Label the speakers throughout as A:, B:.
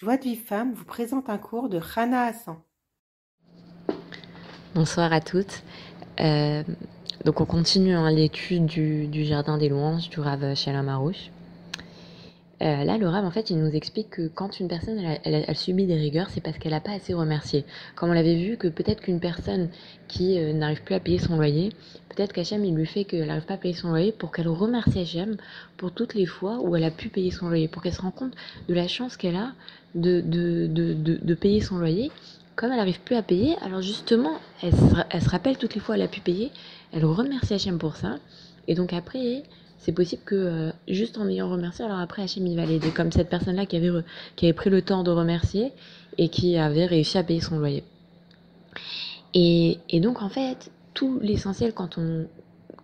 A: Joie de vie femme vous présente un cours de Rana Hassan.
B: Bonsoir à toutes. Euh, donc on continue hein, l'étude du, jardin des louanges du Rav Shalom. Euh, là, le Rav, en fait, il nous explique que quand une personne elle, subit des rigueurs, c'est parce qu'elle n'a pas assez remercié. Comme on l'avait vu, que peut-être qu'une personne qui euh, n'arrive plus à payer son loyer, peut-être qu'Hachem, il lui fait qu'elle n'arrive pas à payer son loyer pour qu'elle remercie Hachem pour toutes les fois où elle a pu payer son loyer, pour qu'elle se rende compte de la chance qu'elle a de, de, de, de, payer son loyer. Comme elle n'arrive plus à payer, alors justement, elle se, elle se rappelle toutes les fois où elle a pu payer, elle remercie Hachem pour ça, et donc après, c'est possible que euh, juste en ayant remercié, alors après Hachem il va l'aider, comme cette personne-là qui avait, qui avait pris le temps de remercier et qui avait réussi à payer son loyer. Et, et donc en fait, tout l'essentiel quand on...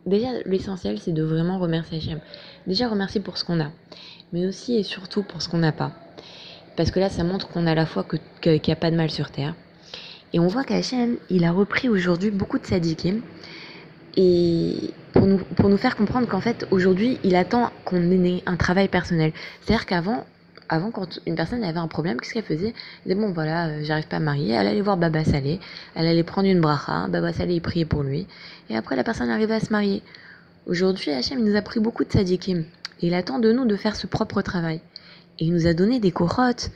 B: Déjà l'essentiel c'est de vraiment remercier Hachem. Déjà remercier pour ce qu'on a, mais aussi et surtout pour ce qu'on n'a pas. Parce que là ça montre qu'on a la foi qu'il que, n'y a pas de mal sur terre. Et on voit qu'Hachem, il a repris aujourd'hui beaucoup de sadikim et pour nous, pour nous faire comprendre qu'en fait, aujourd'hui, il attend qu'on ait un travail personnel. C'est-à-dire qu'avant, avant, quand une personne avait un problème, qu'est-ce qu'elle faisait? Elle disait, bon, voilà, euh, j'arrive pas à marier. Elle allait voir Baba Salé, elle allait prendre une bracha, Baba Salé, il priait pour lui. Et après, la personne arrivait à se marier. Aujourd'hui, Hachem, il nous a pris beaucoup de sadikim. Et il attend de nous de faire ce propre travail. Et il nous a donné des corottes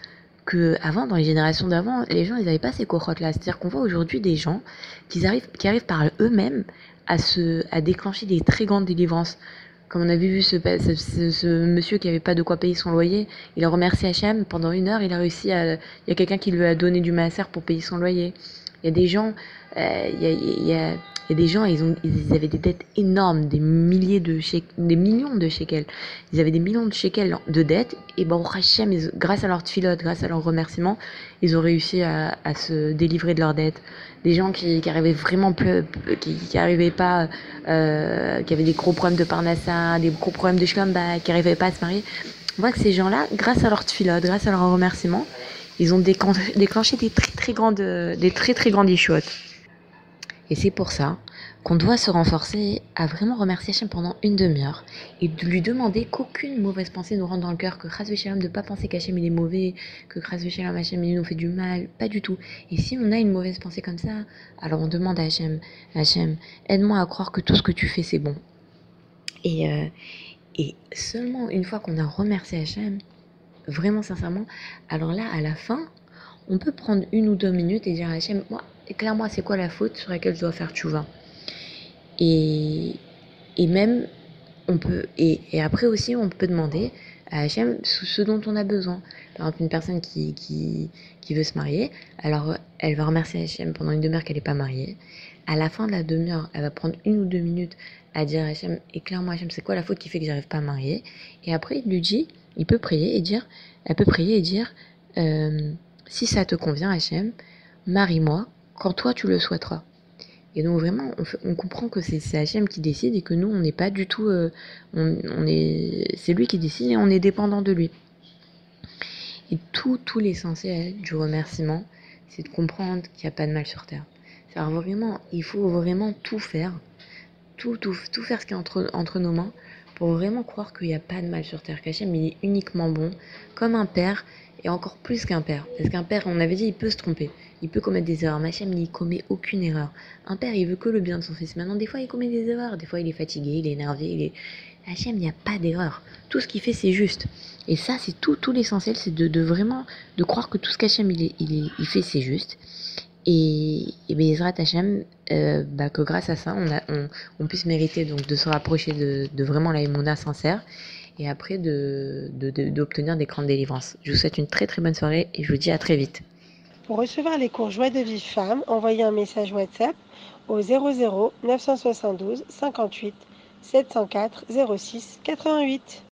B: que avant, dans les générations d'avant, les gens, ils n'avaient pas ces corottes-là. C'est-à-dire qu'on voit aujourd'hui des gens qui arrivent, qui arrivent par eux-mêmes à, se, à déclencher des très grandes délivrances. Comme on avait vu ce, ce, monsieur qui avait pas de quoi payer son loyer, il a remercié Hachem pendant une heure, il a réussi à... Il y a quelqu'un qui lui a donné du maaser pour payer son loyer. Il y a des gens, euh, il, y a, il y a des gens, ils, ont, ils avaient des dettes énormes, des milliers de des millions de shekels. Ils avaient des millions de shekels de dettes. Et bon, Hachem, grâce à leur tfilote, grâce à leur remerciement, ils ont réussi à, se délivrer de leurs dettes. Des gens qui, qui arrivaient vraiment plus, qui, qui arrivaient pas, euh, qui avaient des gros problèmes de parnassa, des gros problèmes de shlamba, qui arrivaient pas à se marier. On voit que ces gens-là, grâce à leur tfilote, grâce à leur remerciement, ils ont déclenché des très très grandes, des très très grandes ishuotes. Et c'est pour ça qu'on doit se renforcer à vraiment remercier Hachem pendant une demi-heure et de lui demander qu'aucune mauvaise pensée nous rentre dans le cœur, que de ne pas penser qu'Hachem il est mauvais, que Chas Shalom Hachem il nous fait du mal, pas du tout. Et si on a une mauvaise pensée comme ça, alors on demande à Hachem, Hachem, aide-moi à croire que tout ce que tu fais c'est bon. Et, euh, et seulement une fois qu'on a remercié Hachem, vraiment sincèrement, alors là à la fin, on peut prendre une ou deux minutes et dire à Hachem, moi, éclaire-moi c'est quoi la faute sur laquelle je dois faire tchouva? Et, et même, on peut, et, et, après aussi, on peut demander à Hachem ce dont on a besoin. Par exemple, une personne qui, qui, qui veut se marier, alors elle va remercier Hachem pendant une demi-heure qu'elle n'est pas mariée. À la fin de la demi-heure, elle va prendre une ou deux minutes à dire à Hachem, éclaire-moi Hachem, c'est quoi la faute qui fait que j'arrive pas à marier? Et après, il lui dit, il peut prier et dire, elle peut prier et dire, euh, si ça te convient Hachem, marie-moi quand toi tu le souhaiteras. Et donc vraiment, on, comprend que c'est Hachem qui décide et que nous, on n'est pas du tout, euh, on, est, c'est lui qui décide et on est dépendant de lui. Et tout, tout l'essentiel du remerciement, c'est de comprendre qu'il n'y a pas de mal sur terre. C'est vraiment, il faut vraiment tout faire, tout, tout, tout faire ce qui est entre, entre nos mains pour vraiment croire qu'il n'y a pas de mal sur terre. Qu'Hachem, il est uniquement bon, comme un père et encore plus qu'un père. Parce qu'un père, on avait dit, il peut se tromper. Il peut commettre des erreurs. Machem, il commet aucune erreur. Un père, il veut que le bien de son fils. Maintenant, des fois, il commet des erreurs. Des fois, il est fatigué, il est énervé, il est... Hachem, il n'y a pas d'erreur. Tout ce qu'il fait, c'est juste. Et ça, c'est tout, tout l'essentiel, c'est de, de, vraiment de croire que tout ce qu'Hachem il, il, fait, c'est juste. Et, et Bezrat Hachem, euh, bah, que grâce à ça, on, puisse mériter donc de se rapprocher de, de vraiment la émouna sincère et après d'obtenir de, de, des grandes délivrances. Je vous souhaite une très très bonne soirée et je vous dis à très vite.
A: Pour recevoir les cours Joie de vie femme, envoyez un message WhatsApp au 00 972 58 704 06 88.